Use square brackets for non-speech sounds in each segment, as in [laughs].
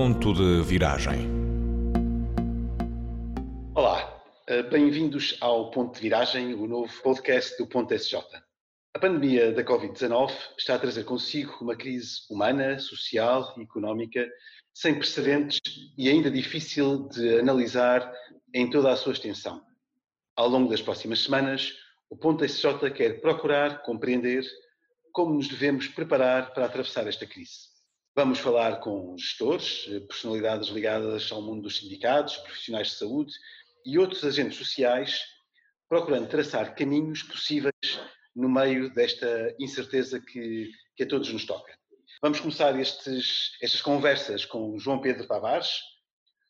Ponto de Viragem. Olá, eh, bem-vindos ao Ponto de Viragem, o novo podcast do Ponto SJ. A pandemia da Covid-19 está a trazer consigo uma crise humana, social e económica sem precedentes e ainda difícil de analisar em toda a sua extensão. Ao longo das próximas semanas, o Ponto SJ quer procurar compreender como nos devemos preparar para atravessar esta crise. Vamos falar com gestores, personalidades ligadas ao mundo dos sindicatos, profissionais de saúde e outros agentes sociais, procurando traçar caminhos possíveis no meio desta incerteza que, que a todos nos toca. Vamos começar estes, estas conversas com João Pedro Tavares,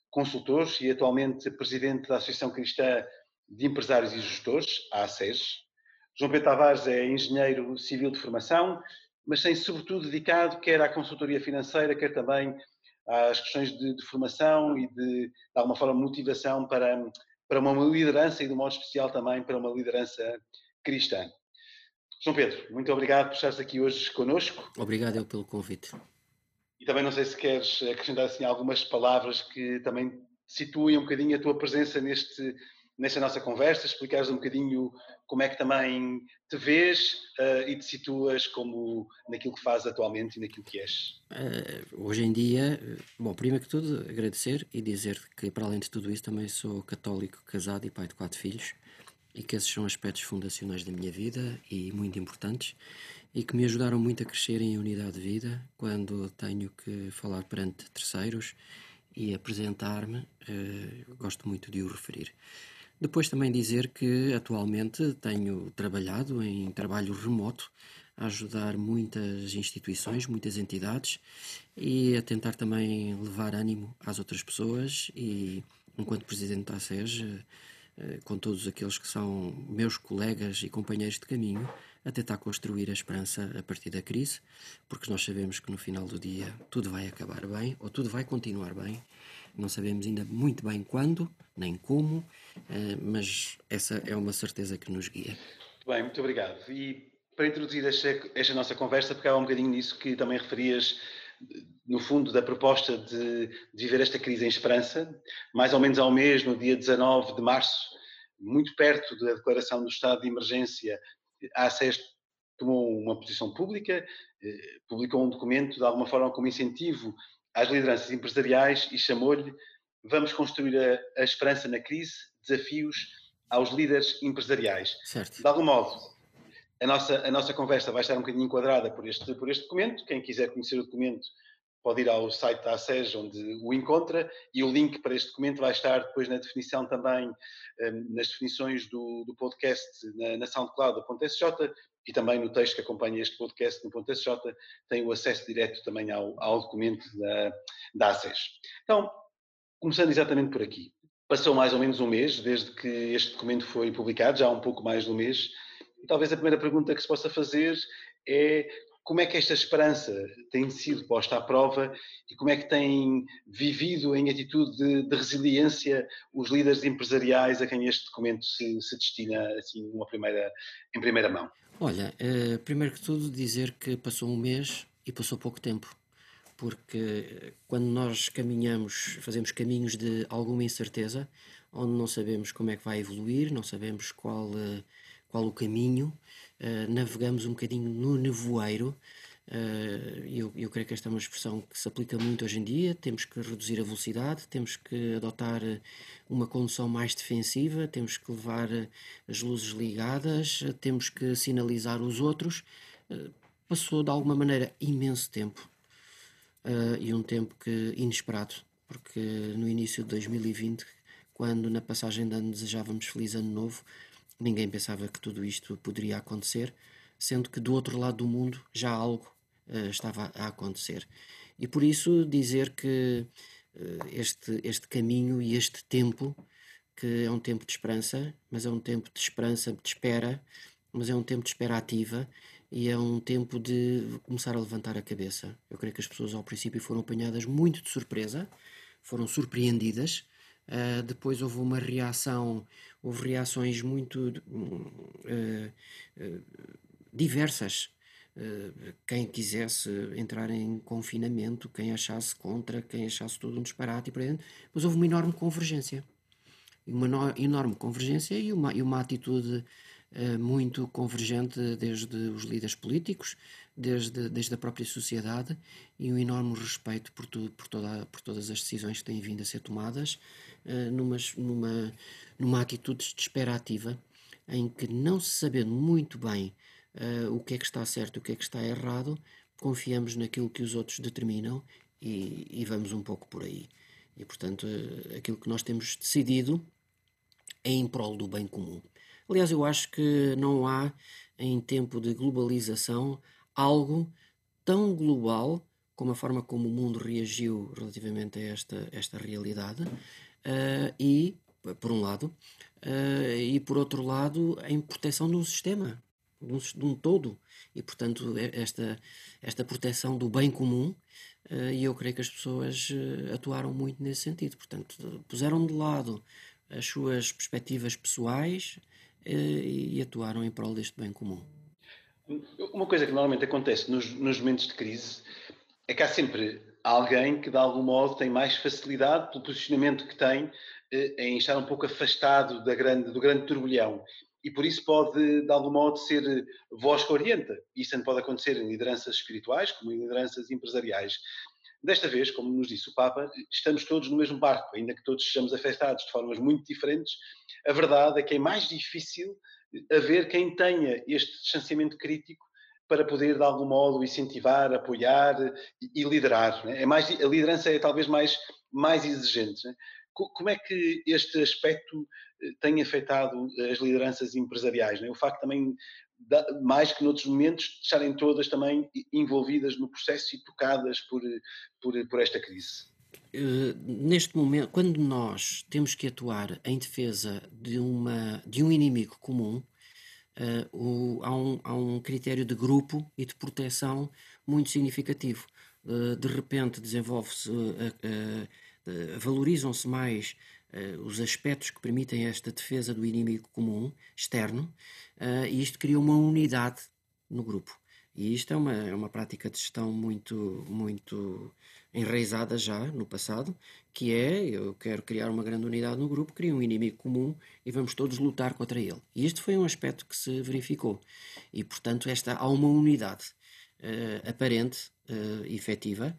consultor e atualmente presidente da Associação Cristã de Empresários e Gestores, a ACES. João Pedro Tavares é engenheiro civil de formação, mas tem sobretudo dedicado quer à consultoria financeira, quer também às questões de, de formação e de, de alguma forma, motivação para, para uma liderança e, de modo especial, também para uma liderança cristã. João Pedro, muito obrigado por estares aqui hoje conosco. Obrigado eu pelo convite. E também não sei se queres acrescentar assim algumas palavras que também situem um bocadinho a tua presença neste, nesta nossa conversa, explicares um bocadinho como é que também te vês uh, e te situas como naquilo que fazes atualmente e naquilo que és. Uh, hoje em dia, bom, primeiro que tudo, agradecer e dizer que, para além de tudo isso, também sou católico, casado e pai de quatro filhos e que esses são aspectos fundacionais da minha vida e muito importantes e que me ajudaram muito a crescer em unidade de vida quando tenho que falar perante terceiros e apresentar-me, uh, gosto muito de o referir. Depois também dizer que atualmente tenho trabalhado em trabalho remoto a ajudar muitas instituições, muitas entidades e a tentar também levar ânimo às outras pessoas e enquanto presidente da SES, eh, com todos aqueles que são meus colegas e companheiros de caminho, a tentar construir a esperança a partir da crise, porque nós sabemos que no final do dia tudo vai acabar bem ou tudo vai continuar bem não sabemos ainda muito bem quando, nem como, eh, mas essa é uma certeza que nos guia. Bem, muito obrigado. E para introduzir esta, esta nossa conversa, porque há um bocadinho nisso que também referias, no fundo, da proposta de, de viver esta crise em esperança, mais ou menos ao mês, no dia 19 de março, muito perto da declaração do estado de emergência, a ACES tomou uma posição pública, eh, publicou um documento, de alguma forma, como incentivo às lideranças empresariais e chamou-lhe Vamos construir a, a, esperança na crise, desafios aos líderes empresariais. Certo. De algum modo, a nossa, a nossa conversa vai estar um bocadinho enquadrada por este, por este documento. Quem quiser conhecer o documento pode ir ao site da ASES, onde o encontra, e o link para este documento vai estar depois na definição também, um, nas definições do, do podcast na, na SoundCloud.sj e também no texto que acompanha este podcast no ponto .sj tem o acesso direto também ao, ao documento da, da ACES. Então, começando exatamente por aqui. Passou mais ou menos um mês desde que este documento foi publicado, já há um pouco mais de um mês, e talvez a primeira pergunta que se possa fazer é como é que esta esperança tem sido posta à prova e como é que têm vivido em atitude de, de resiliência os líderes empresariais a quem este documento se, se destina assim, primeira, em primeira mão? Olha, uh, primeiro que tudo dizer que passou um mês e passou pouco tempo, porque quando nós caminhamos, fazemos caminhos de alguma incerteza, onde não sabemos como é que vai evoluir, não sabemos qual, uh, qual o caminho, uh, navegamos um bocadinho no nevoeiro Uh, eu, eu creio que esta é uma expressão que se aplica muito hoje em dia. Temos que reduzir a velocidade, temos que adotar uma condução mais defensiva, temos que levar as luzes ligadas, temos que sinalizar os outros. Uh, passou de alguma maneira imenso tempo uh, e um tempo que inesperado, porque no início de 2020, quando na passagem de ano desejávamos feliz ano novo, ninguém pensava que tudo isto poderia acontecer, sendo que do outro lado do mundo já algo uh, estava a acontecer. E por isso dizer que uh, este, este caminho e este tempo, que é um tempo de esperança, mas é um tempo de esperança, de espera, mas é um tempo de espera ativa e é um tempo de começar a levantar a cabeça. Eu creio que as pessoas ao princípio foram apanhadas muito de surpresa, foram surpreendidas. Uh, depois houve uma reação, houve reações muito uh, uh, diversas quem quisesse entrar em confinamento, quem achasse contra, quem achasse tudo um disparate e por aí dentro. Mas houve uma enorme convergência. Uma enorme convergência e uma, e uma atitude uh, muito convergente desde os líderes políticos, desde, desde a própria sociedade e um enorme respeito por, tu, por, toda, por todas as decisões que têm vindo a ser tomadas, uh, numa, numa, numa atitude de espera ativa, em que, não se sabendo muito bem uh, o que é que está certo e o que é que está errado, confiamos naquilo que os outros determinam e, e vamos um pouco por aí. E, portanto, aquilo que nós temos decidido é em prol do bem comum. Aliás, eu acho que não há, em tempo de globalização, algo tão global como a forma como o mundo reagiu relativamente a esta, esta realidade, uh, e, por um lado, uh, e por outro lado, em proteção de um sistema de um, de um todo. E, portanto, esta, esta proteção do bem comum, uh, e eu creio que as pessoas atuaram muito nesse sentido. Portanto, puseram de lado as suas perspectivas pessoais e atuaram em prol deste bem comum. Uma coisa que normalmente acontece nos, nos momentos de crise é que há sempre alguém que, de algum modo, tem mais facilidade, pelo posicionamento que tem, em estar um pouco afastado da grande, do grande turbilhão e por isso pode, de algum modo, ser voz que orienta. Isso pode acontecer em lideranças espirituais como em lideranças empresariais. Desta vez, como nos disse o Papa, estamos todos no mesmo barco, ainda que todos sejamos afetados de formas muito diferentes. A verdade é que é mais difícil haver quem tenha este distanciamento crítico para poder, de algum modo, incentivar, apoiar e, liderar. É? é mais, a liderança é talvez mais, mais exigente. Como é que este aspecto eh, tem afetado as lideranças empresariais? É? O facto também, mais que noutros momentos, estarem todas também envolvidas no processo e tocadas por, por, por esta crise? Uh, neste momento, quando nós temos que atuar em defesa de, uma, de um inimigo comum, uh, o, há, um, há um critério de grupo e de proteção muito significativo. Uh, de repente desenvolve-se valorizam-se mais uh, os aspectos que permitem esta defesa do inimigo comum, externo, uh, e isto cria uma unidade no grupo. E isto é uma, é uma prática de gestão muito, muito enraizada já no passado, que é, eu quero criar uma grande unidade no grupo, crio um inimigo comum e vamos todos lutar contra ele. E este foi um aspecto que se verificou. E, portanto, esta, há uma unidade uh, aparente, uh, efetiva,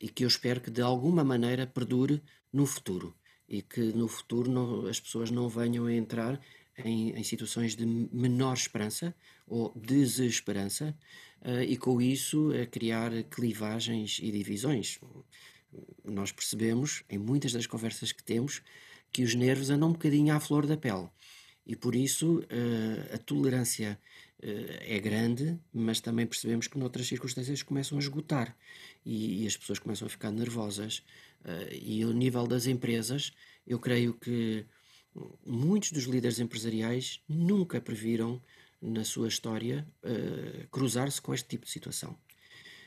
e que eu espero que de alguma maneira perdure no futuro e que no futuro não, as pessoas não venham a entrar em, em, situações de menor esperança ou desesperança uh, e com isso a criar clivagens e divisões. Nós percebemos em muitas das conversas que temos que os nervos andam um bocadinho à flor da pele e por isso uh, a tolerância é grande, mas também percebemos que noutras circunstâncias começam a esgotar e, e as pessoas começam a ficar nervosas. Uh, e ao nível das empresas, eu creio que muitos dos líderes empresariais nunca previram na sua história cruzar-se com este tipo de situação.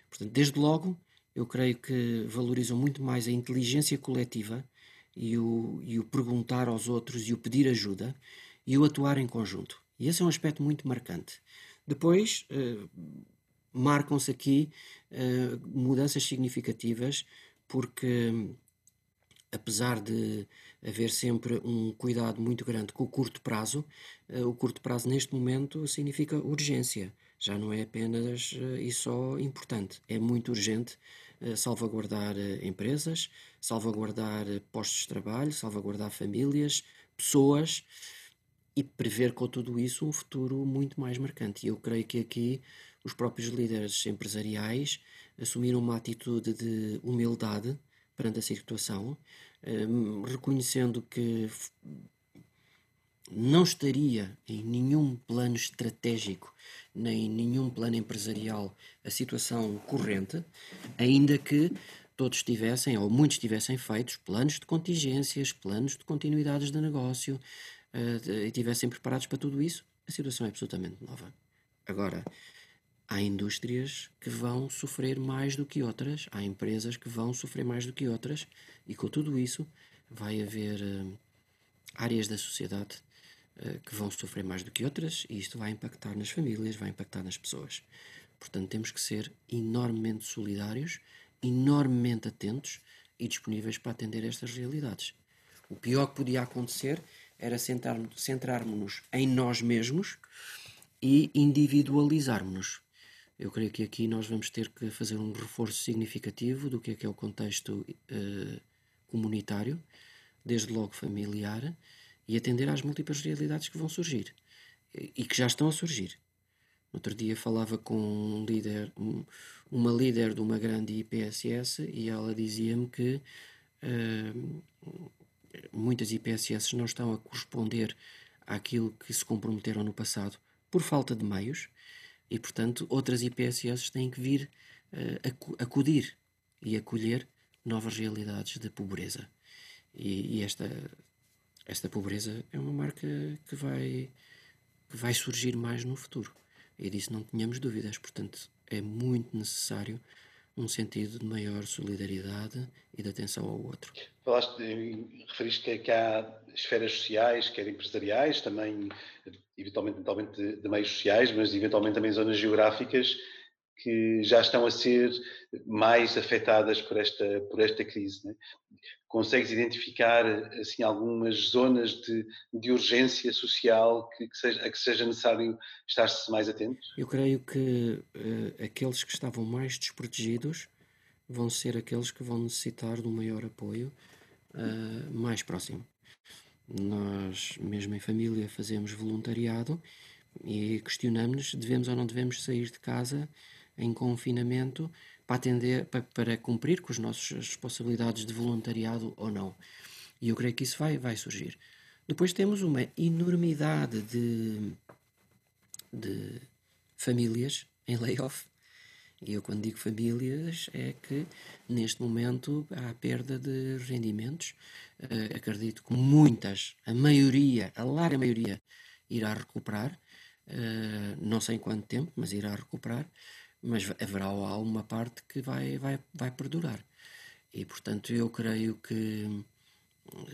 Portanto, desde logo, eu creio que valorizam muito mais a inteligência coletiva e o, e o perguntar aos outros e o pedir ajuda e o atuar em conjunto. E esse é um aspecto muito marcante. Depois, uh, marcam-se aqui uh, mudanças significativas, porque apesar de haver sempre um cuidado muito grande com o curto prazo, uh, o curto prazo neste momento significa urgência. Já não é apenas e só importante, é muito urgente salvaguardar empresas, salvaguardar postos de trabalho, salvaguardar famílias, pessoas e prever com tudo isso um futuro muito mais marcante. E eu creio que aqui os próprios líderes empresariais assumiram uma atitude de humildade perante a situação, um, reconhecendo que não estaria em nenhum plano estratégico nem nenhum plano empresarial a situação corrente, ainda que todos tivessem, ou muitos tivessem feitos, planos de contingências, planos de continuidades de negócio, uh, e estivessem preparados para tudo isso, a situação é absolutamente nova. Agora, há indústrias que vão sofrer mais do que outras, há empresas que vão sofrer mais do que outras, e com tudo isso vai haver uh, áreas da sociedade uh, que vão sofrer mais do que outras, e isto vai impactar nas famílias, vai impactar nas pessoas. Portanto, temos que ser enormemente solidários, enormemente atentos e disponíveis para atender estas realidades. O pior que podia acontecer era centrarmos-nos em nós mesmos e individualizarmos-nos. Eu creio que aqui nós vamos ter que fazer um reforço significativo do que é, que é o contexto uh, comunitário, desde logo familiar, e atender às múltiplas realidades que vão surgir e que já estão a surgir. Outro dia falava com um líder, um, uma líder de uma grande IPSS e ela dizia-me que uh, muitas IPSS não estão a corresponder àquilo que se comprometeram no passado por falta de meios e, portanto, outras IPSS têm que vir uh, acudir e acolher novas realidades de pobreza. E, e, esta, esta pobreza é uma marca que vai, que vai surgir mais no futuro. E disso não tínhamos dúvidas. Portanto, é muito necessário um sentido de maior solidariedade e de atenção ao outro. Falaste, referiste que, que há esferas sociais, quer empresariais, também eventualmente, eventualmente de, de, meios sociais, mas eventualmente também zonas geográficas que já estão a ser mais afetadas por esta, por esta crise. Né? Consegues identificar assim algumas zonas de, de urgência social que, que seja, a que seja necessário estar-se mais atento? Eu creio que uh, aqueles que estavam mais desprotegidos vão ser aqueles que vão necessitar um maior apoio uh, mais próximo. Nós, mesmo em família, fazemos voluntariado e questionamos-nos devemos ou não devemos sair de casa em confinamento para atender, para, para cumprir com as nossas responsabilidades de voluntariado ou não. E eu creio que isso vai, vai surgir. Depois temos uma enormidade de, de famílias em layoff. E eu, quando digo famílias, é que neste momento há perda de rendimentos. Uh, acredito que muitas, a maioria, a larga maioria, irá recuperar. Uh, não sei em quanto tempo, mas irá recuperar mas haverá alguma parte que vai, vai, vai perdurar. E, portanto, eu creio que hum,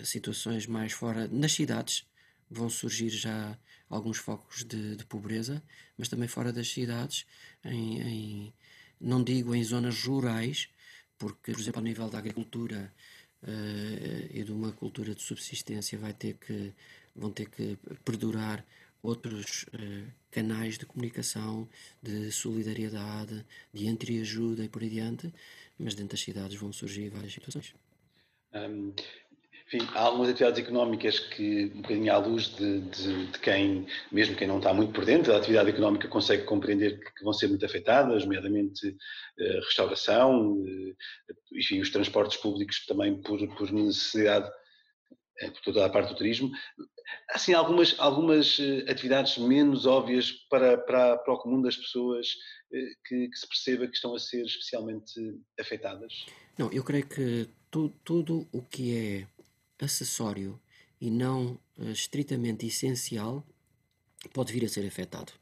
situações mais fora, nas cidades, vão surgir já alguns focos de, de pobreza, mas também fora das cidades, em, em, não digo em zonas rurais, porque, por exemplo, ao nível da agricultura uh, e de uma cultura de subsistência vai ter que, vão ter que perdurar outros uh, canais de comunicação, de solidariedade, de entreajuda e por aí diante, mas dentro das cidades vão surgir várias situações. Um, enfim, há algumas atividades económicas que, um bocadinho à luz de, de, de, quem, mesmo quem não está muito por dentro da atividade económica, consegue compreender que, vão ser muito afetadas, nomeadamente uh, restauração, uh, enfim, os transportes públicos também por, por necessidade é, por toda a parte do turismo. Assim, algumas, algumas eh, atividades menos óbvias para, para, para o comum das pessoas eh, que, que, se perceba que estão a ser especialmente afetadas? Não, eu creio que tu, tudo o que é acessório e não uh, estritamente essencial pode vir a ser afetado.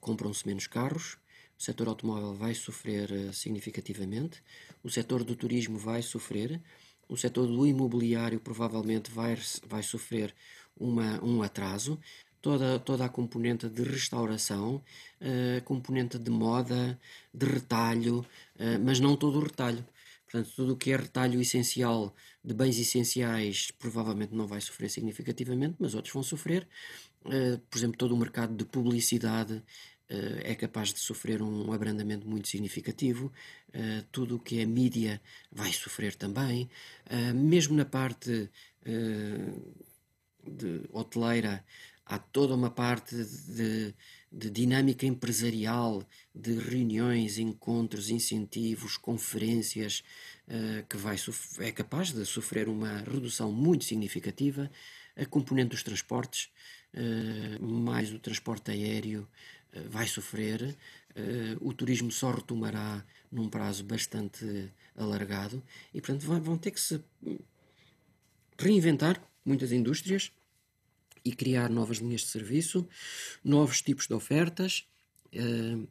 Compram-se menos carros, o setor automóvel vai sofrer significativamente, o setor do turismo vai sofrer, o setor do imobiliário provavelmente vai, vai sofrer uma, um atraso, toda, toda a componente de restauração, uh, componente de moda, de retalho, uh, mas não todo o retalho. Portanto, tudo o que é retalho essencial de bens essenciais provavelmente não vai sofrer significativamente, mas outros vão sofrer. Uh, por exemplo, todo o mercado de publicidade é capaz de sofrer um abrandamento muito significativo, uh, tudo o que é mídia vai sofrer também, uh, mesmo na parte de hoteleira, há toda uma parte de, de, dinâmica empresarial, de reuniões, encontros, incentivos, conferências, que vai é capaz de sofrer uma redução muito significativa. A componente dos transportes, mais o transporte aéreo, vai sofrer, uh, o turismo só retomará num prazo bastante alargado e, portanto, vão ter que se reinventar muitas indústrias e criar novas linhas de serviço, novos tipos de ofertas uh,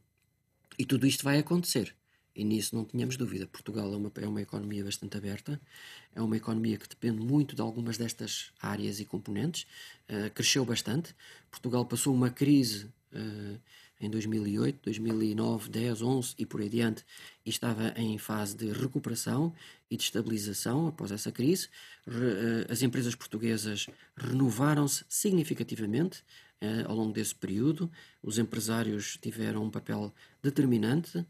e tudo isto vai acontecer. E nisso não tínhamos dúvida. Portugal é uma, é uma economia bastante aberta, é uma economia que depende muito de algumas destas áreas e componentes, uh, cresceu bastante. Portugal passou uma crise em 2008, 2009, 10, 11 e por aí adiante, e estava em fase de recuperação e de estabilização após essa crise. Eh, as empresas portuguesas renovaram-se significativamente uh, ao longo desse período, os empresários tiveram um papel determinante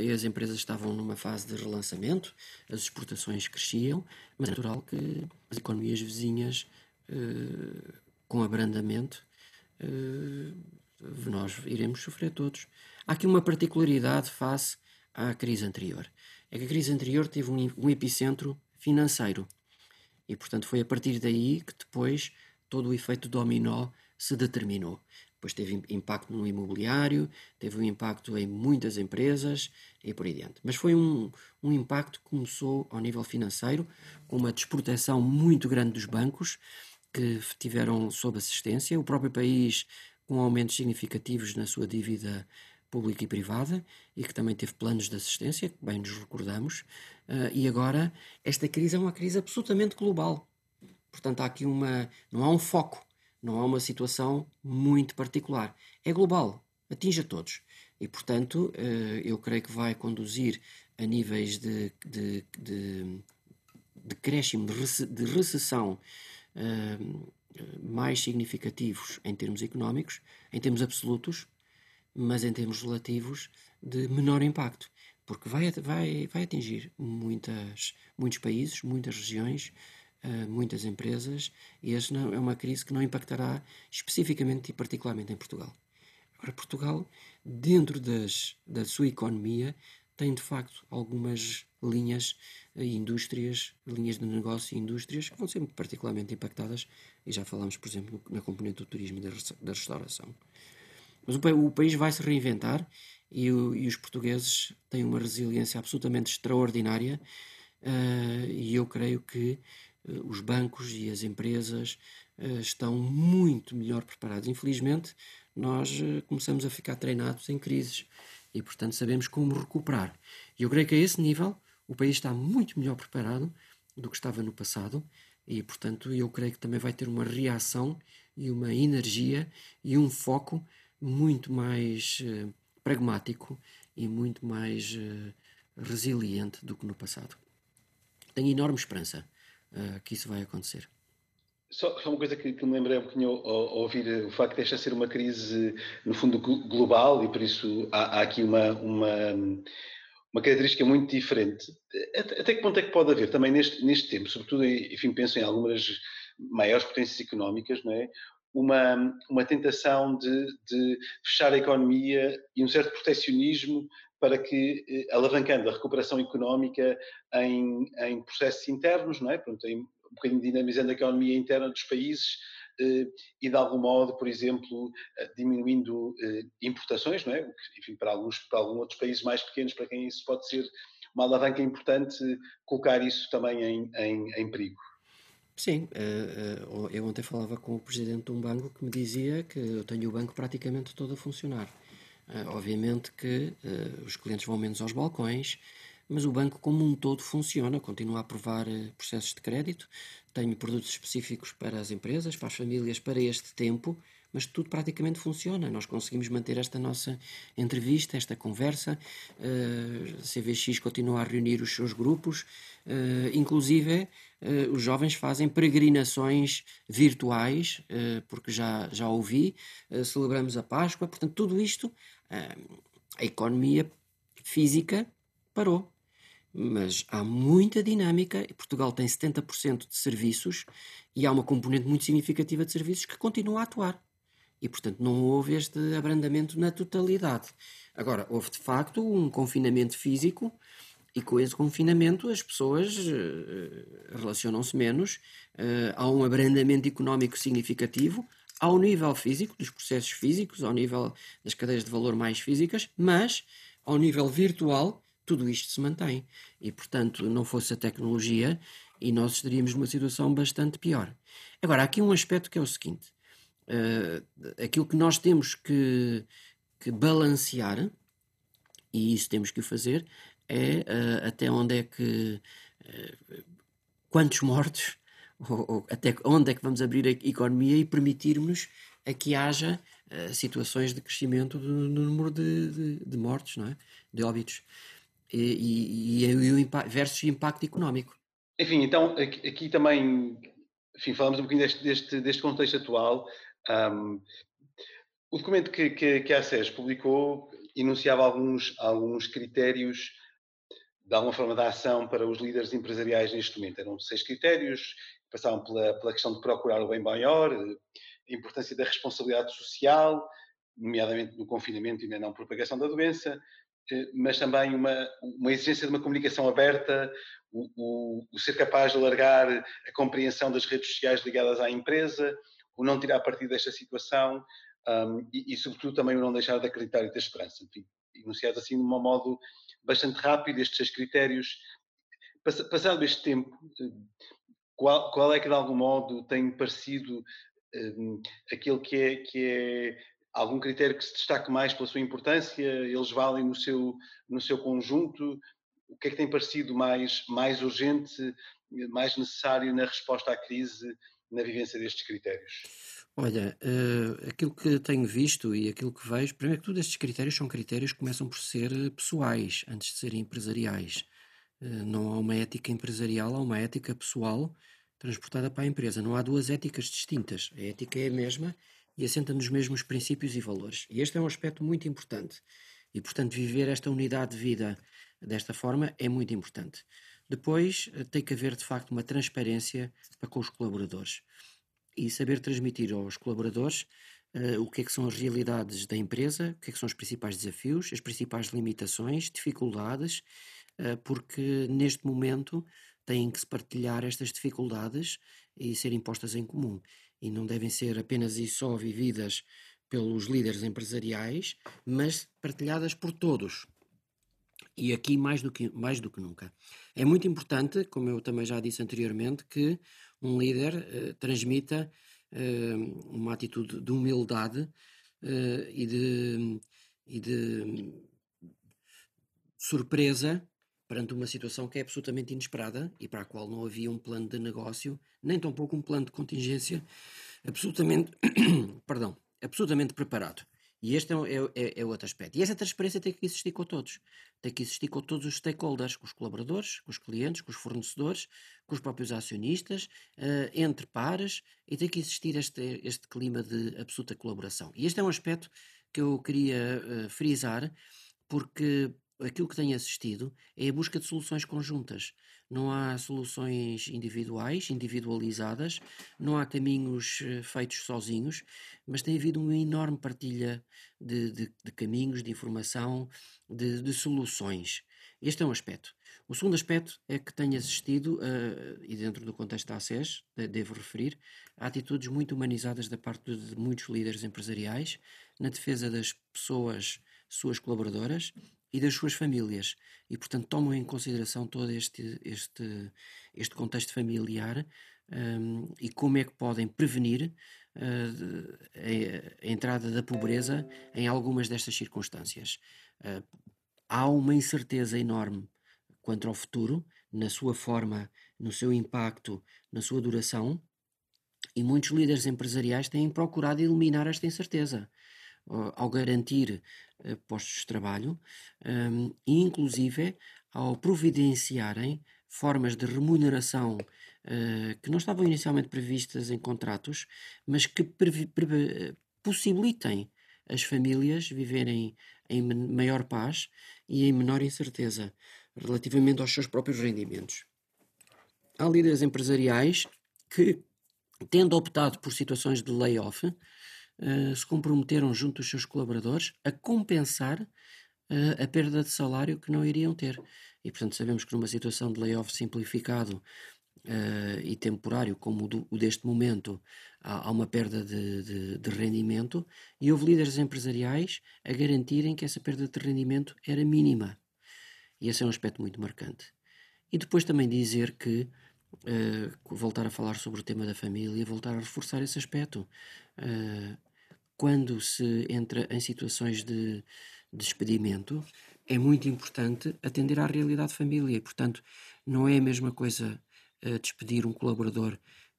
e as empresas estavam numa fase de relançamento, as exportações cresciam, mas é natural que as economias vizinhas, com abrandamento, nós iremos sofrer todos. Há aqui uma particularidade face à crise anterior. É que a crise anterior teve um, epicentro financeiro. E, portanto, foi a partir daí que depois todo o efeito dominó se determinou. Depois teve impacto no imobiliário, teve um impacto em muitas empresas e por aí diante. Mas foi um, um impacto que começou ao nível financeiro, com uma desproteção muito grande dos bancos, que tiveram sob assistência, o próprio país com aumentos significativos na sua dívida pública e privada e que também teve planos de assistência, que bem nos recordamos, uh, e agora esta crise é uma crise absolutamente global. Portanto, há aqui uma. não há um foco, não há uma situação muito particular. É global, atinge a todos. E, portanto, uh, eu creio que vai conduzir a níveis de, de, de, de crescimento, de recessão. Uh, mais significativos em termos económicos, em termos absolutos, mas em termos relativos de menor impacto, porque vai, vai, vai atingir muitas, muitos países, muitas regiões, uh, muitas empresas, e esta é uma crise que não impactará especificamente e particularmente em Portugal. Agora, Portugal, dentro das, da sua economia, tem de facto algumas linhas e indústrias, linhas de negócio e indústrias que vão ser particularmente impactadas, e já falamos, por exemplo, na componente do turismo e da restauração. Mas o, país vai se reinventar e, e, os portugueses têm uma resiliência absolutamente extraordinária, uh, e eu creio que uh, os bancos e as empresas estão muito melhor preparados. Infelizmente, nós começamos a ficar treinados em crises e, portanto, sabemos como recuperar. E eu creio que a esse nível o país está muito melhor preparado do que estava no passado e, portanto, eu creio que também vai ter uma reação e uma energia e um foco muito mais uh, pragmático e muito mais uh, resiliente do que no passado. Tenho enorme esperança uh, que isso vai acontecer. Só, uma coisa que, que, me lembrei um bocadinho ao, ao, ouvir o facto desta ser uma crise, no fundo, global e por isso há, há aqui uma, uma, uma, característica muito diferente. Até, até, que ponto é que pode haver também neste, neste tempo, sobretudo, enfim, penso em algumas maiores potências económicas, não é? Uma, uma tentação de, de fechar a economia e um certo proteccionismo para que, eh, alavancando a recuperação económica em, em processos internos, não é? Em um bocadinho dinamizando a economia interna dos países eh, e, de algum modo, por exemplo, eh, diminuindo eh, importações, não é? Enfim, para alguns, para alguns outros países mais pequenos, para quem isso pode ser uma alavanca importante, colocar isso também em, em, em perigo. Sim, eu ontem falava com o presidente de um banco que me dizia que eu tenho o banco praticamente todo a funcionar. Obviamente que os clientes vão menos aos balcões, mas o banco como um todo funciona, continua a aprovar eh, processos de crédito, tenho produtos específicos para as empresas, para as famílias, para este tempo, mas tudo praticamente funciona. Nós conseguimos manter esta nossa entrevista, esta conversa. A CVX continua a reunir os seus grupos, uh, inclusive os jovens fazem peregrinações virtuais, porque já, já ouvi, celebramos a Páscoa, portanto, tudo isto, a economia física parou mas há muita dinâmica. Portugal tem 70% de serviços e há uma componente muito significativa de serviços que continua a atuar. E, portanto, não houve este abrandamento na totalidade. Agora, houve de facto um confinamento físico e com esse confinamento as pessoas uh, relacionam-se menos, uh, há um abrandamento económico significativo ao nível físico, dos processos físicos, ao nível das cadeias de valor mais físicas, mas ao nível virtual tudo isto se mantém. E, portanto, não fosse a tecnologia e nós estaríamos numa situação bastante pior. Agora, há aqui um aspecto que é o seguinte: uh, aquilo que nós temos que, que, balancear, e isso temos que fazer, é uh, até onde é que. Uh, quantos mortos, [laughs] ou, ou, até onde é que vamos abrir a economia e permitirmos a que haja situações de crescimento do, do número de, de, de, mortes, não é? de óbitos, e, e, e, o impacto, versus impacto económico. Enfim, então aqui, aqui também enfim, falamos um bocadinho deste, deste, deste contexto atual. Um, o documento que, que, que a SES publicou enunciava alguns, alguns critérios de alguma forma da ação para os líderes empresariais neste momento. Eram seis critérios, passavam pela, pela questão de procurar o bem maior, a importância da responsabilidade social, nomeadamente no confinamento e na não propagação da doença, mas também uma, uma exigência de uma comunicação aberta, o, o, o, ser capaz de alargar a compreensão das redes sociais ligadas à empresa, o não tirar partido desta situação um, e, e, sobretudo, também o não deixar de acreditar e ter esperança. Enfim, enunciados assim de um modo bastante rápido, estes seis critérios. Passado este tempo, qual, qual é que de algum modo tem parecido um, que é, que é algum critério que se destaque mais pela sua importância? Eles valem no seu, no seu conjunto? O que é que tem parecido mais, mais urgente, mais necessário na resposta à crise, na vivência destes critérios? Olha, uh, aquilo que tenho visto e aquilo que vejo, primeiro que tudo, estes critérios são critérios que começam por ser pessoais, antes de serem empresariais. Uh, não há uma ética empresarial, há uma ética pessoal transportada para a empresa. Não há duas éticas distintas. A ética é a mesma e assenta nos mesmos princípios e valores. E este é um aspecto muito importante. E, portanto, viver esta unidade de vida desta forma é muito importante. Depois, eh, tem que haver, de facto, uma transparência para com os colaboradores e saber transmitir aos colaboradores uh, o que é que são as realidades da empresa, o que é que são os principais desafios, as principais limitações, dificuldades, uh, porque neste momento têm que se partilhar estas dificuldades e serem postas em comum. E não devem ser apenas e só vividas pelos líderes empresariais, mas partilhadas por todos. E aqui mais do que, mais do que nunca. É muito importante, como eu também já disse anteriormente, que um líder uh, transmita uh, uma atitude de humildade uh, e, de, e de surpresa perante uma situação que é absolutamente inesperada e para a qual não havia um plano de negócio, nem tampouco um plano de contingência absolutamente, [coughs] perdão, absolutamente preparado. E este é, é, é, outro aspecto. E essa transparência tem que existir com todos. Tem que existir com todos os stakeholders, com os colaboradores, com os clientes, com os fornecedores, com os próprios acionistas, uh, entre pares, e tem que existir este, este clima de absoluta colaboração. E este é um aspecto que eu queria uh, frisar, porque aquilo que tenho assistido é a busca de soluções conjuntas. Não há soluções individuais, individualizadas, não há caminhos eh, feitos sozinhos, mas tem havido uma enorme partilha de, de, de caminhos, de informação, de, de, soluções. Este é um aspecto. O segundo aspecto é que tenho assistido, uh, e dentro do contexto da ACES, devo referir, a atitudes muito humanizadas da parte de muitos líderes empresariais na defesa das pessoas, suas colaboradoras, e das suas famílias. E, portanto, tomam em consideração todo este, este, este contexto familiar um, e como é que podem prevenir uh, a, a, entrada da pobreza em algumas destas circunstâncias. Uh, há uma incerteza enorme quanto ao futuro, na sua forma, no seu impacto, na sua duração, e muitos líderes empresariais têm procurado eliminar esta incerteza ao garantir uh, postos de trabalho um, e, inclusive, ao providenciarem formas de remuneração uh, que não estavam inicialmente previstas em contratos, mas que possibilitem as famílias viverem em maior paz e em menor incerteza relativamente aos seus próprios rendimentos. Há líderes empresariais que, tendo optado por situações de layoff, uh, se comprometeram junto dos seus colaboradores a compensar uh, a perda de salário que não iriam ter. E, portanto, sabemos que numa situação de layoff simplificado uh, e temporário, como o, do, o deste momento, há, há uma perda de, de, de, rendimento e houve líderes empresariais a garantirem que essa perda de rendimento era mínima. E esse é um aspecto muito marcante. E depois também dizer que Uh, voltar a falar sobre o tema da família, voltar a reforçar esse aspecto. Uh, quando se entra em situações de, despedimento, é muito importante atender à realidade de família. E, portanto, não é a mesma coisa uh, despedir um colaborador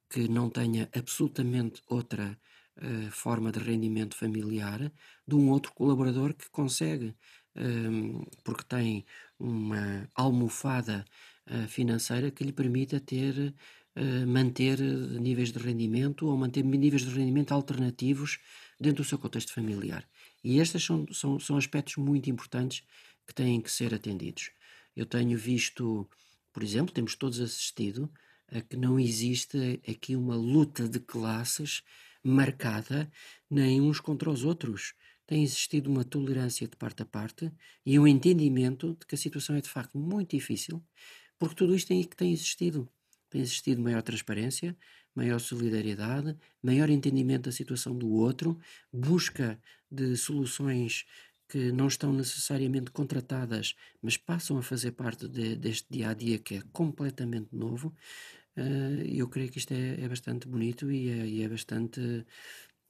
que não tenha absolutamente outra uh, forma de rendimento familiar de um outro colaborador que consegue, um, porque tem uma almofada uh, financeira que lhe permita ter manter níveis de rendimento ou manter níveis de rendimento alternativos dentro do seu contexto familiar. E estes são, são, são aspectos muito importantes que têm que ser atendidos. Eu tenho visto, por exemplo, temos todos assistido a que não existe aqui uma luta de classes marcada nem uns contra os outros. Tem existido uma tolerância de parte a parte e um entendimento de que a situação é de facto muito difícil, porque tudo isto tem, tem existido. Tem existido maior transparência, maior solidariedade, maior entendimento da situação do outro, busca de soluções que não estão necessariamente contratadas, mas passam a fazer parte de, deste dia a dia que é completamente novo. Uh, eu creio que isto é, é bastante bonito e é, e é, bastante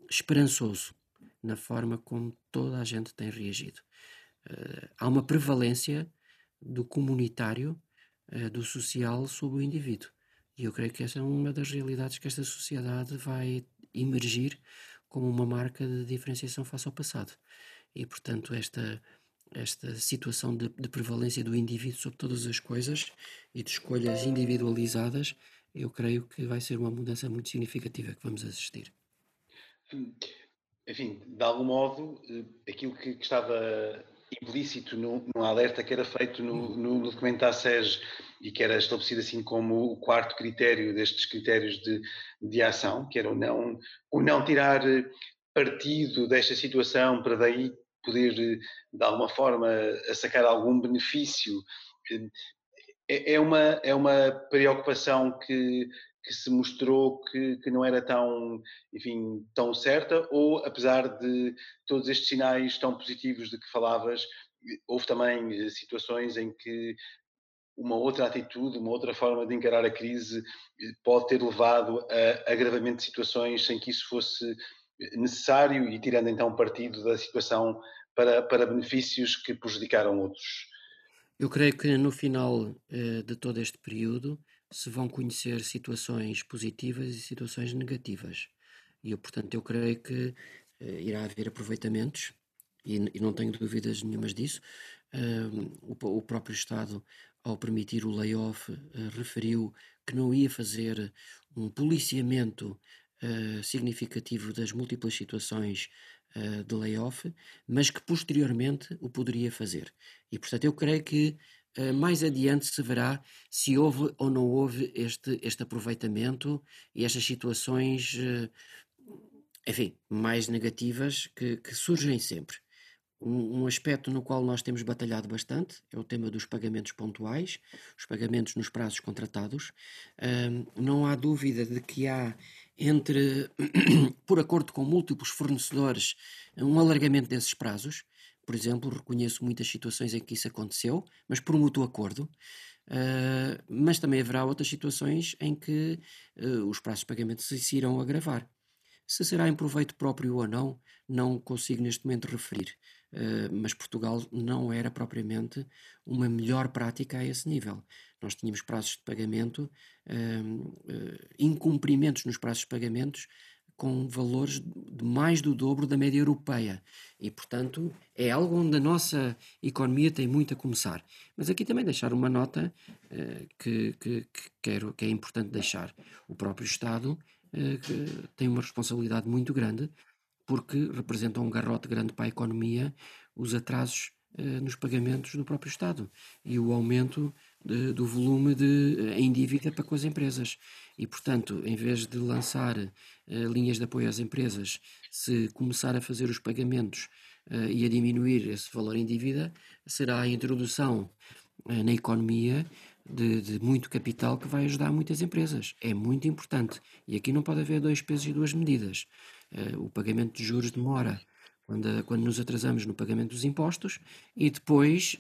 esperançoso na forma como toda a gente tem reagido. Uh, há uma prevalência do comunitário, uh, do social, sobre o indivíduo. E eu creio que essa é uma das realidades que esta sociedade vai emergir como uma marca de diferenciação face ao passado. E, portanto, esta, esta situação de, de, prevalência do indivíduo sobre todas as coisas e de escolhas individualizadas, eu creio que vai ser uma mudança muito significativa que vamos assistir. Enfim, de algum modo, eh, aquilo que, que estava implícito no, alerta que era feito no, no documento da SES e que era estabelecido assim como o quarto critério destes critérios de, de ação, que era o não, o não tirar partido desta situação para daí poder, de alguma forma, sacar algum benefício. É, é uma, é uma preocupação que, que se mostrou que, que, não era tão, enfim, tão certa, ou apesar de todos estes sinais tão positivos de que falavas, houve também situações em que uma outra atitude, uma outra forma de encarar a crise pode ter levado a agravamento de situações sem que isso fosse necessário e tirando então partido da situação para, para benefícios que prejudicaram outros. Eu creio que no final eh, de todo este período se vão conhecer situações positivas e situações negativas. E eu, portanto, eu creio que eh, irá haver aproveitamentos e, e, não tenho dúvidas nenhumas disso. Uh, o, o, próprio Estado, ao permitir o layoff, uh, referiu que não ia fazer um policiamento uh, significativo das múltiplas situações uh, de layoff, mas que posteriormente o poderia fazer. E, portanto, eu creio que uh, mais adiante se verá se houve ou não houve este, este aproveitamento e estas situações, enfim, mais negativas que, que surgem sempre. Um, um, aspecto no qual nós temos batalhado bastante é o tema dos pagamentos pontuais, os pagamentos nos prazos contratados. não há dúvida de que há entre, [coughs] por acordo com múltiplos fornecedores, um alargamento desses prazos. Por exemplo, reconheço muitas situações em que isso aconteceu, mas por mútuo acordo. Uh, mas também haverá outras situações em que uh, os prazos de pagamento se irão agravar. Se será em proveito próprio ou não, não consigo neste momento referir. Uh, mas Portugal não era propriamente uma melhor prática a esse nível. Nós tínhamos prazos de pagamento, uh, incumprimentos nos prazos de pagamentos com valores de mais do dobro da média europeia. E, portanto, é algo onde a nossa economia tem muito a começar. Mas aqui também deixar uma nota uh, que, que, que, quero, que é importante deixar. O próprio Estado uh, tem uma responsabilidade muito grande porque representam um garrote grande para a economia os atrasos uh, nos pagamentos do próprio Estado e o aumento de, do volume de, em dívida para com as empresas. E, portanto, em vez de lançar uh, linhas de apoio às empresas, se começar a fazer os pagamentos uh, e a diminuir esse valor em dívida, será a introdução uh, na economia de, de, muito capital que vai ajudar muitas empresas. É muito importante. E aqui não pode haver dois pesos e duas medidas. o pagamento de juros demora. Quando, quando nos atrasamos no pagamento dos impostos e depois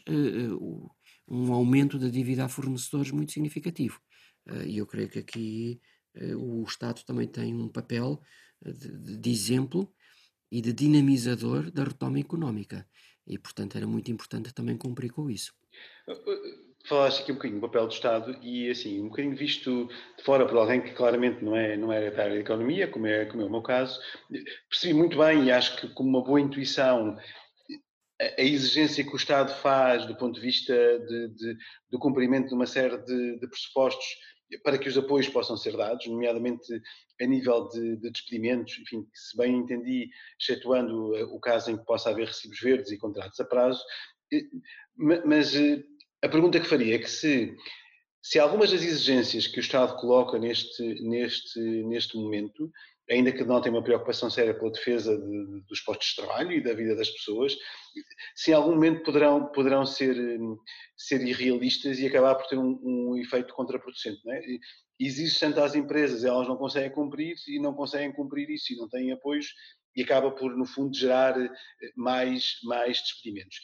um aumento da dívida a fornecedores muito significativo. Uh, e eu creio que aqui uh, o Estado também tem um papel eh, de, de, exemplo e de dinamizador da retoma económica. E, portanto, era muito importante também cumprir com isso. falaste aqui um bocadinho do papel do Estado e, assim, um bocadinho visto de fora por alguém que claramente não é, não é da área da economia, como é, como é o meu caso, percebi muito bem e acho que com uma boa intuição a, exigência que o Estado faz do ponto de vista de, de, do cumprimento de uma série de, de, pressupostos para que os apoios possam ser dados, nomeadamente a nível de, de despedimentos, enfim, se bem entendi, excetuando o caso em que possa haver recibos verdes e contratos a prazo, mas eh, a pergunta que faria é que se, se algumas das exigências que o Estado coloca neste, neste, neste momento, ainda que não tenha uma preocupação séria pela defesa de, dos postos de trabalho e da vida das pessoas, se em algum momento poderão, poderão ser, ser irrealistas e acabar por ter um, um efeito contraproducente. Não é? Exige tanto às empresas, elas não conseguem cumprir e não conseguem cumprir isso e não têm apoios e acaba por, no fundo, gerar eh, mais, mais despedimentos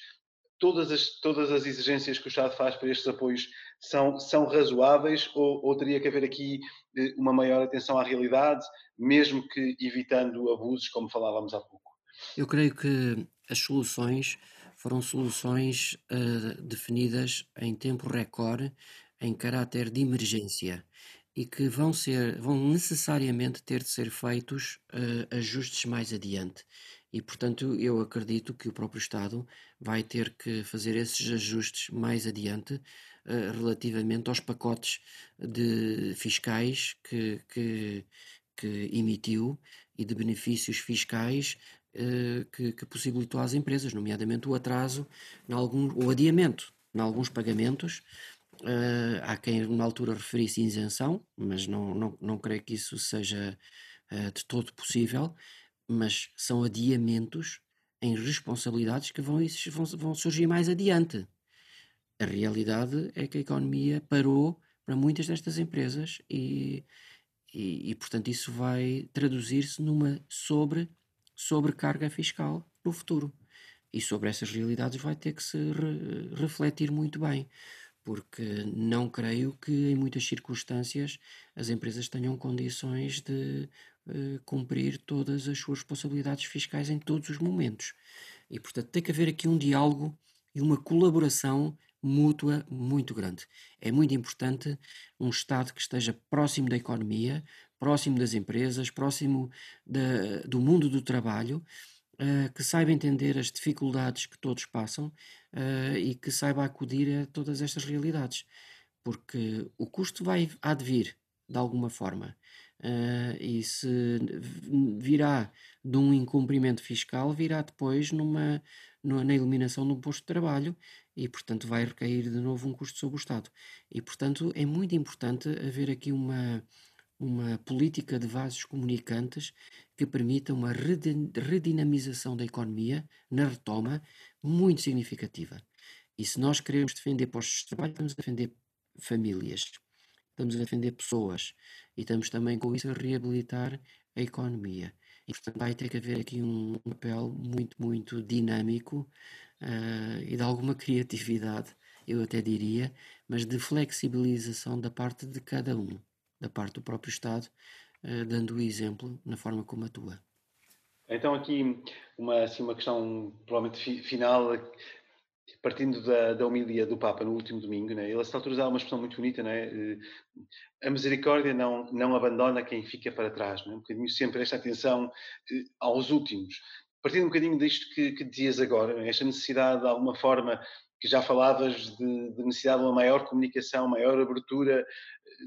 todas as, todas as exigências que o Estado faz para estes apoios são, são razoáveis ou, ou teria que haver aqui eh, uma maior atenção à realidade, mesmo que evitando abusos, como falávamos há pouco? Eu creio que as soluções foram soluções uh, definidas em tempo recorde, em caráter de emergência e que vão ser, vão necessariamente ter de ser feitos uh, ajustes mais adiante. E, portanto, eu acredito que o próprio Estado vai ter que fazer esses ajustes mais adiante relativamente aos pacotes de fiscais que, que, que emitiu e de benefícios fiscais uh, que, que, possibilitou às empresas, nomeadamente o atraso, algum, o adiamento em alguns pagamentos. Uh, há quem na altura referisse isenção, mas não, não, não creio que isso seja de todo possível mas são adiamentos em responsabilidades que vão, vão, vão surgir mais adiante. A realidade é que a economia parou para muitas destas empresas e, e, e portanto, isso vai traduzir-se numa sobre, sobrecarga fiscal no futuro. E sobre essas realidades vai ter que se re, refletir muito bem, porque não creio que em muitas circunstâncias as empresas tenham condições de uh, cumprir todas as suas responsabilidades fiscais em todos os momentos. E, portanto, tem que haver aqui um diálogo e uma colaboração mútua muito grande. É muito importante um Estado que esteja próximo da economia, próximo das empresas, próximo do mundo do trabalho, uh, que saiba entender as dificuldades que todos passam uh, e que saiba acudir a todas estas realidades. Porque o custo vai, há de de alguma forma. Uh, e se virá de um incumprimento fiscal, virá depois numa, numa, na eliminação do posto de trabalho e, portanto, vai recair de novo um custo sobre o Estado. E, portanto, é muito importante haver aqui uma, uma política de vasos comunicantes que permita uma redinamização da economia na retoma muito significativa. E se nós queremos defender postos de trabalho, estamos a defender famílias, estamos a defender pessoas e estamos também com isso a reabilitar a economia. E, portanto, vai ter que haver aqui um papel muito, muito dinâmico uh, e de alguma criatividade, eu até diria, mas de flexibilização da parte de cada um, da parte do próprio Estado, uh, dando o exemplo na forma como atua. Então, aqui uma, assim, uma questão provavelmente final partindo da, da homilia do Papa no último domingo, né, ele a esta altura usava uma expressão muito bonita, né, eh, a misericórdia não, não abandona quem fica para trás, né, um bocadinho sempre esta atenção eh, aos últimos. Partindo um bocadinho disto que, que dizias agora, esta necessidade de alguma forma, que já falavas de, de necessidade de uma maior comunicação, maior abertura eh,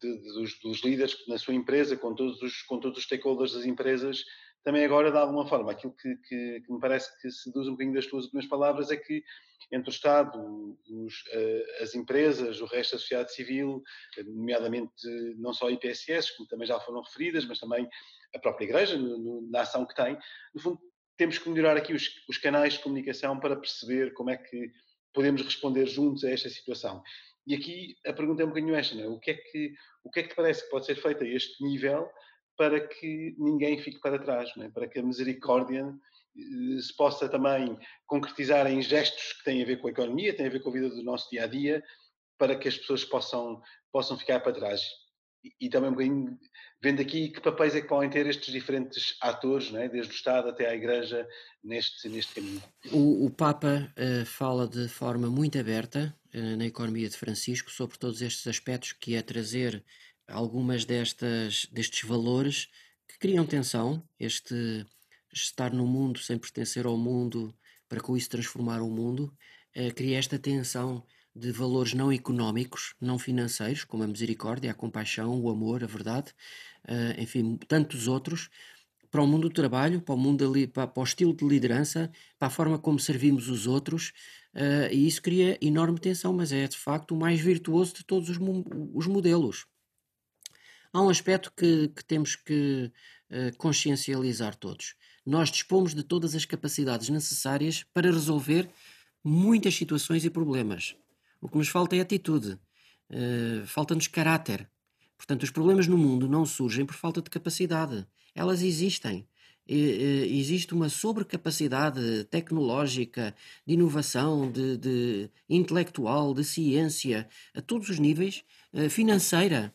de, de, dos, dos líderes na sua empresa, com todos os, com todos os stakeholders das empresas, também agora, de alguma forma, aquilo que, que, que me parece que seduz um bocadinho das tuas últimas palavras é que entre o Estado, os, uh, as empresas, o resto da sociedade civil, nomeadamente não só IPSS, como também já foram referidas, mas também a própria Igreja, no, no, na ação que tem, no fundo, temos que melhorar aqui os, os canais de comunicação para perceber como é que podemos responder juntos a esta situação. E aqui a pergunta é um bocadinho esta, não é? O que é que, o que, é que te parece que pode ser feito a este nível para que ninguém fique para trás, é? para que a misericórdia eh, se possa também concretizar em gestos que têm a ver com a economia, têm a ver com a vida do nosso dia a dia, para que as pessoas possam, possam ficar para trás. E, também vendo aqui que papéis é que podem ter estes diferentes atores, é? desde o Estado até à Igreja, neste, neste caminho. O, o Papa uh, fala de forma muito aberta uh, na economia de Francisco sobre todos estes aspectos, que é trazer algumas destas, destes valores que criam tensão, este estar no mundo sem pertencer ao mundo, para com isso transformar o mundo, uh, cria esta tensão de valores não económicos, não financeiros, como a misericórdia, a compaixão, o amor, a verdade, uh, enfim, tantos outros, para o mundo do trabalho, para o, mundo para, para o estilo de liderança, para a forma como servimos os outros, uh, e isso cria enorme tensão, mas é de facto o mais virtuoso de todos os, os modelos. Há um aspecto que, que temos que uh, consciencializar todos. Nós dispomos de todas as capacidades necessárias para resolver muitas situações e problemas. O que nos falta é atitude, uh, falta-nos caráter. Portanto, os problemas no mundo não surgem por falta de capacidade elas existem. existe uma sobrecapacidade tecnológica, de inovação, de, de, intelectual, de ciência, a todos os níveis, eh, financeira,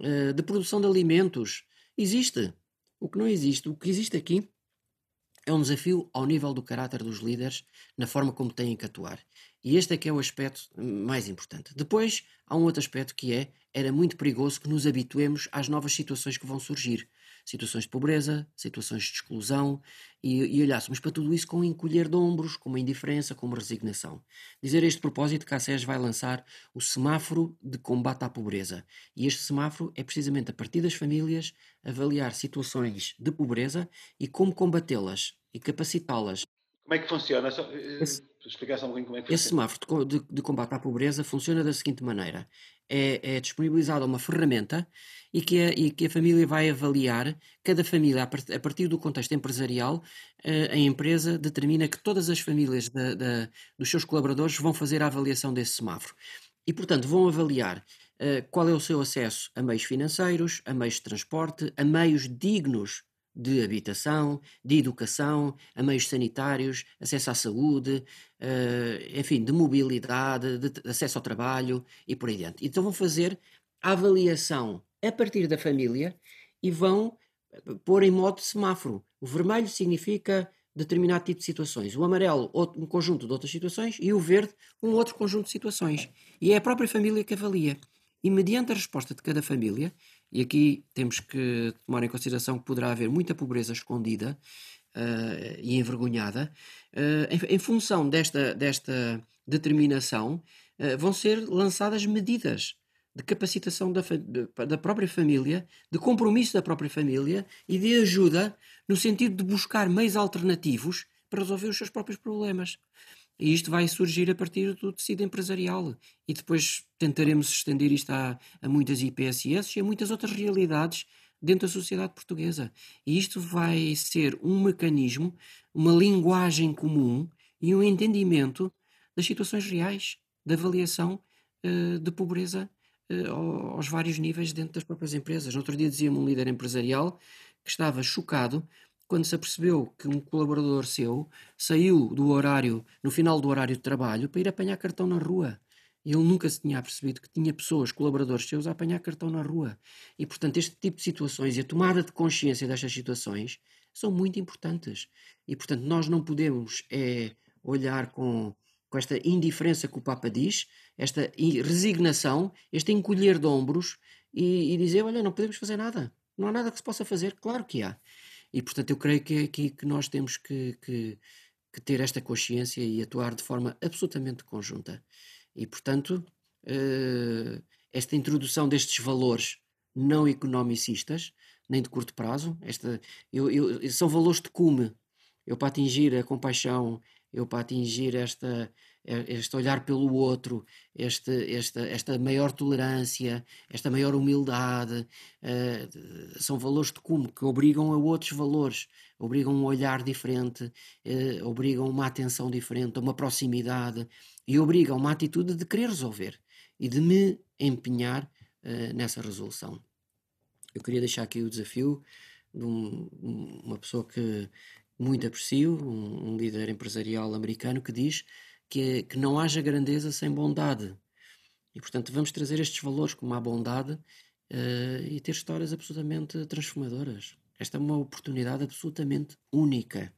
eh, de produção de alimentos. Existe. O que não existe, o que existe aqui é um desafio ao nível do caráter dos líderes, na forma como têm que atuar. E este é que é o aspecto mais importante. Depois, há um outro aspecto que é, era muito perigoso que nos habituemos às novas situações que vão surgir situações de pobreza, situações de exclusão, e, e olhássemos para tudo isso com um encolher de ombros, com uma indiferença, com uma resignação. Dizer a este propósito que a SES vai lançar o semáforo de combate à pobreza. E este semáforo é precisamente a partir das famílias avaliar situações de pobreza e como combatê-las e capacitá-las. Como é que funciona? Só, eh, esse, explicar só um bocadinho como é que Esse semáforo de, de, de combate à pobreza funciona da seguinte maneira: é, é disponibilizada uma ferramenta e que, a, e que a família vai avaliar, cada família, a partir do contexto empresarial, eh, a empresa determina que todas as famílias da, da, dos seus colaboradores vão fazer a avaliação desse semáforo. E, portanto, vão avaliar uh, qual é o seu acesso a meios financeiros, a meios de transporte, a meios dignos de habitação, de educação, a meios sanitários, acesso à saúde, uh, enfim, de mobilidade, de, acesso ao trabalho e por aí adiante. Então vão fazer a avaliação a partir da família e vão eh, pôr em modo semáforo. O vermelho significa determinado tipo de situações, o amarelo um conjunto de outras situações e o verde um outro conjunto de situações. E é a própria família que avalia. E mediante a resposta de cada família, e aqui temos que tomar em consideração que poderá haver muita pobreza escondida uh, e envergonhada. Uh, em, em, função desta, desta determinação, uh, vão ser lançadas medidas de capacitação da, da própria família, de compromisso da própria família e de ajuda no sentido de buscar meios alternativos para resolver os seus próprios problemas. E isto vai surgir a partir do tecido empresarial. E depois tentaremos estender isto a, a muitas IPSS e a muitas outras realidades dentro da sociedade portuguesa. E isto vai ser um mecanismo, uma linguagem comum e um entendimento das situações reais, da avaliação uh, de pobreza uh, aos vários níveis dentro das próprias empresas. No outro dia dizia-me um líder empresarial que estava chocado quando se apercebeu que um colaborador seu saiu do horário, no final do horário de trabalho, para ir apanhar cartão na rua. Ele nunca se tinha percebido que tinha pessoas, colaboradores seus, a apanhar cartão na rua. E, portanto, este tipo de situações e a tomada de consciência destas situações são muito importantes. E, portanto, nós não podemos é, olhar com, com esta indiferença que o Papa diz, esta resignação, este encolher de ombros e, e dizer: olha, não podemos fazer nada. Não há nada que se possa fazer. Claro que há. E, portanto, eu creio que é aqui que nós temos que, que, que ter esta consciência e atuar de forma absolutamente conjunta. E, portanto, uh, esta introdução destes valores não economicistas, nem de curto prazo, esta, eu, eu, são valores de cume. Eu, para atingir a compaixão, eu, para atingir esta, este olhar pelo outro, este, esta, esta maior tolerância, esta maior humildade, uh, são valores de como que obrigam a outros valores, obrigam um olhar diferente, uh, obrigam uma atenção diferente, uma proximidade e obrigam uma atitude de querer resolver e de me empenhar uh, nessa resolução. Eu queria deixar aqui o desafio de um, uma pessoa que muito aprecio, um, um líder empresarial americano, que diz que, que não haja grandeza sem bondade. E, portanto, vamos trazer estes valores como a bondade uh, e ter histórias absolutamente transformadoras. Esta é uma oportunidade absolutamente única.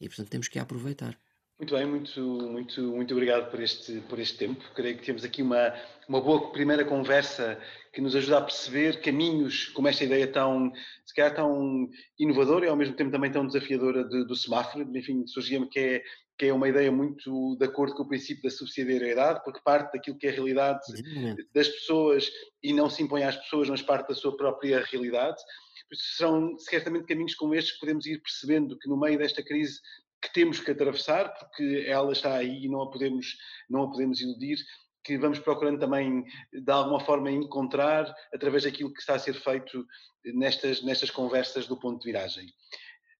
E, portanto, temos que a aproveitar. Muito bem, muito, muito, muito obrigado por este, por este tempo. Creio que temos aqui uma, uma boa primeira conversa que nos ajuda a perceber caminhos como esta ideia tão, se calhar tão inovadora e ao mesmo tempo também tão desafiadora de, do semáforo. Enfim, surgia-me que é, que é uma ideia muito de acordo com o princípio da subsidiariedade, porque parte daquilo que é a realidade das pessoas e não se impõe às pessoas, mas parte da sua própria realidade. Serão certamente caminhos como estes que podemos ir percebendo que no meio desta crise que temos que atravessar, porque ela está aí e não a podemos, não a podemos iludir, que vamos procurando também, de alguma forma, encontrar através daquilo que está a ser feito nestas, nestas conversas do ponto de viragem.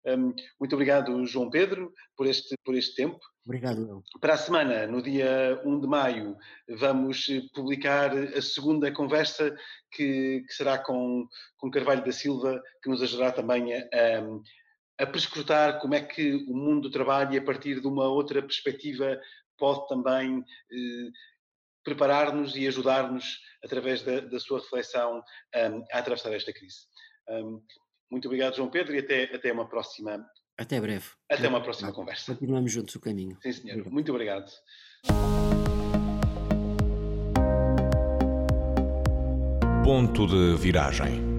Um, muito obrigado, João Pedro, por este, por este tempo. Obrigado. Para a semana, no dia 1 de maio, vamos publicar a segunda conversa que, que será com, com Carvalho da Silva, que nos ajudará também a, a prescrutar como é que o mundo do trabalho, a partir de uma outra perspectiva, pode também eh, preparar-nos e ajudar-nos, através da, da, sua reflexão, um, a atravessar esta crise. Um, muito obrigado, João Pedro, e até, até uma próxima. Até breve. Até uma próxima conversa. Continuamos juntos o caminho. Sim, senhor. Obrigado. Muito obrigado. Ponto de viragem.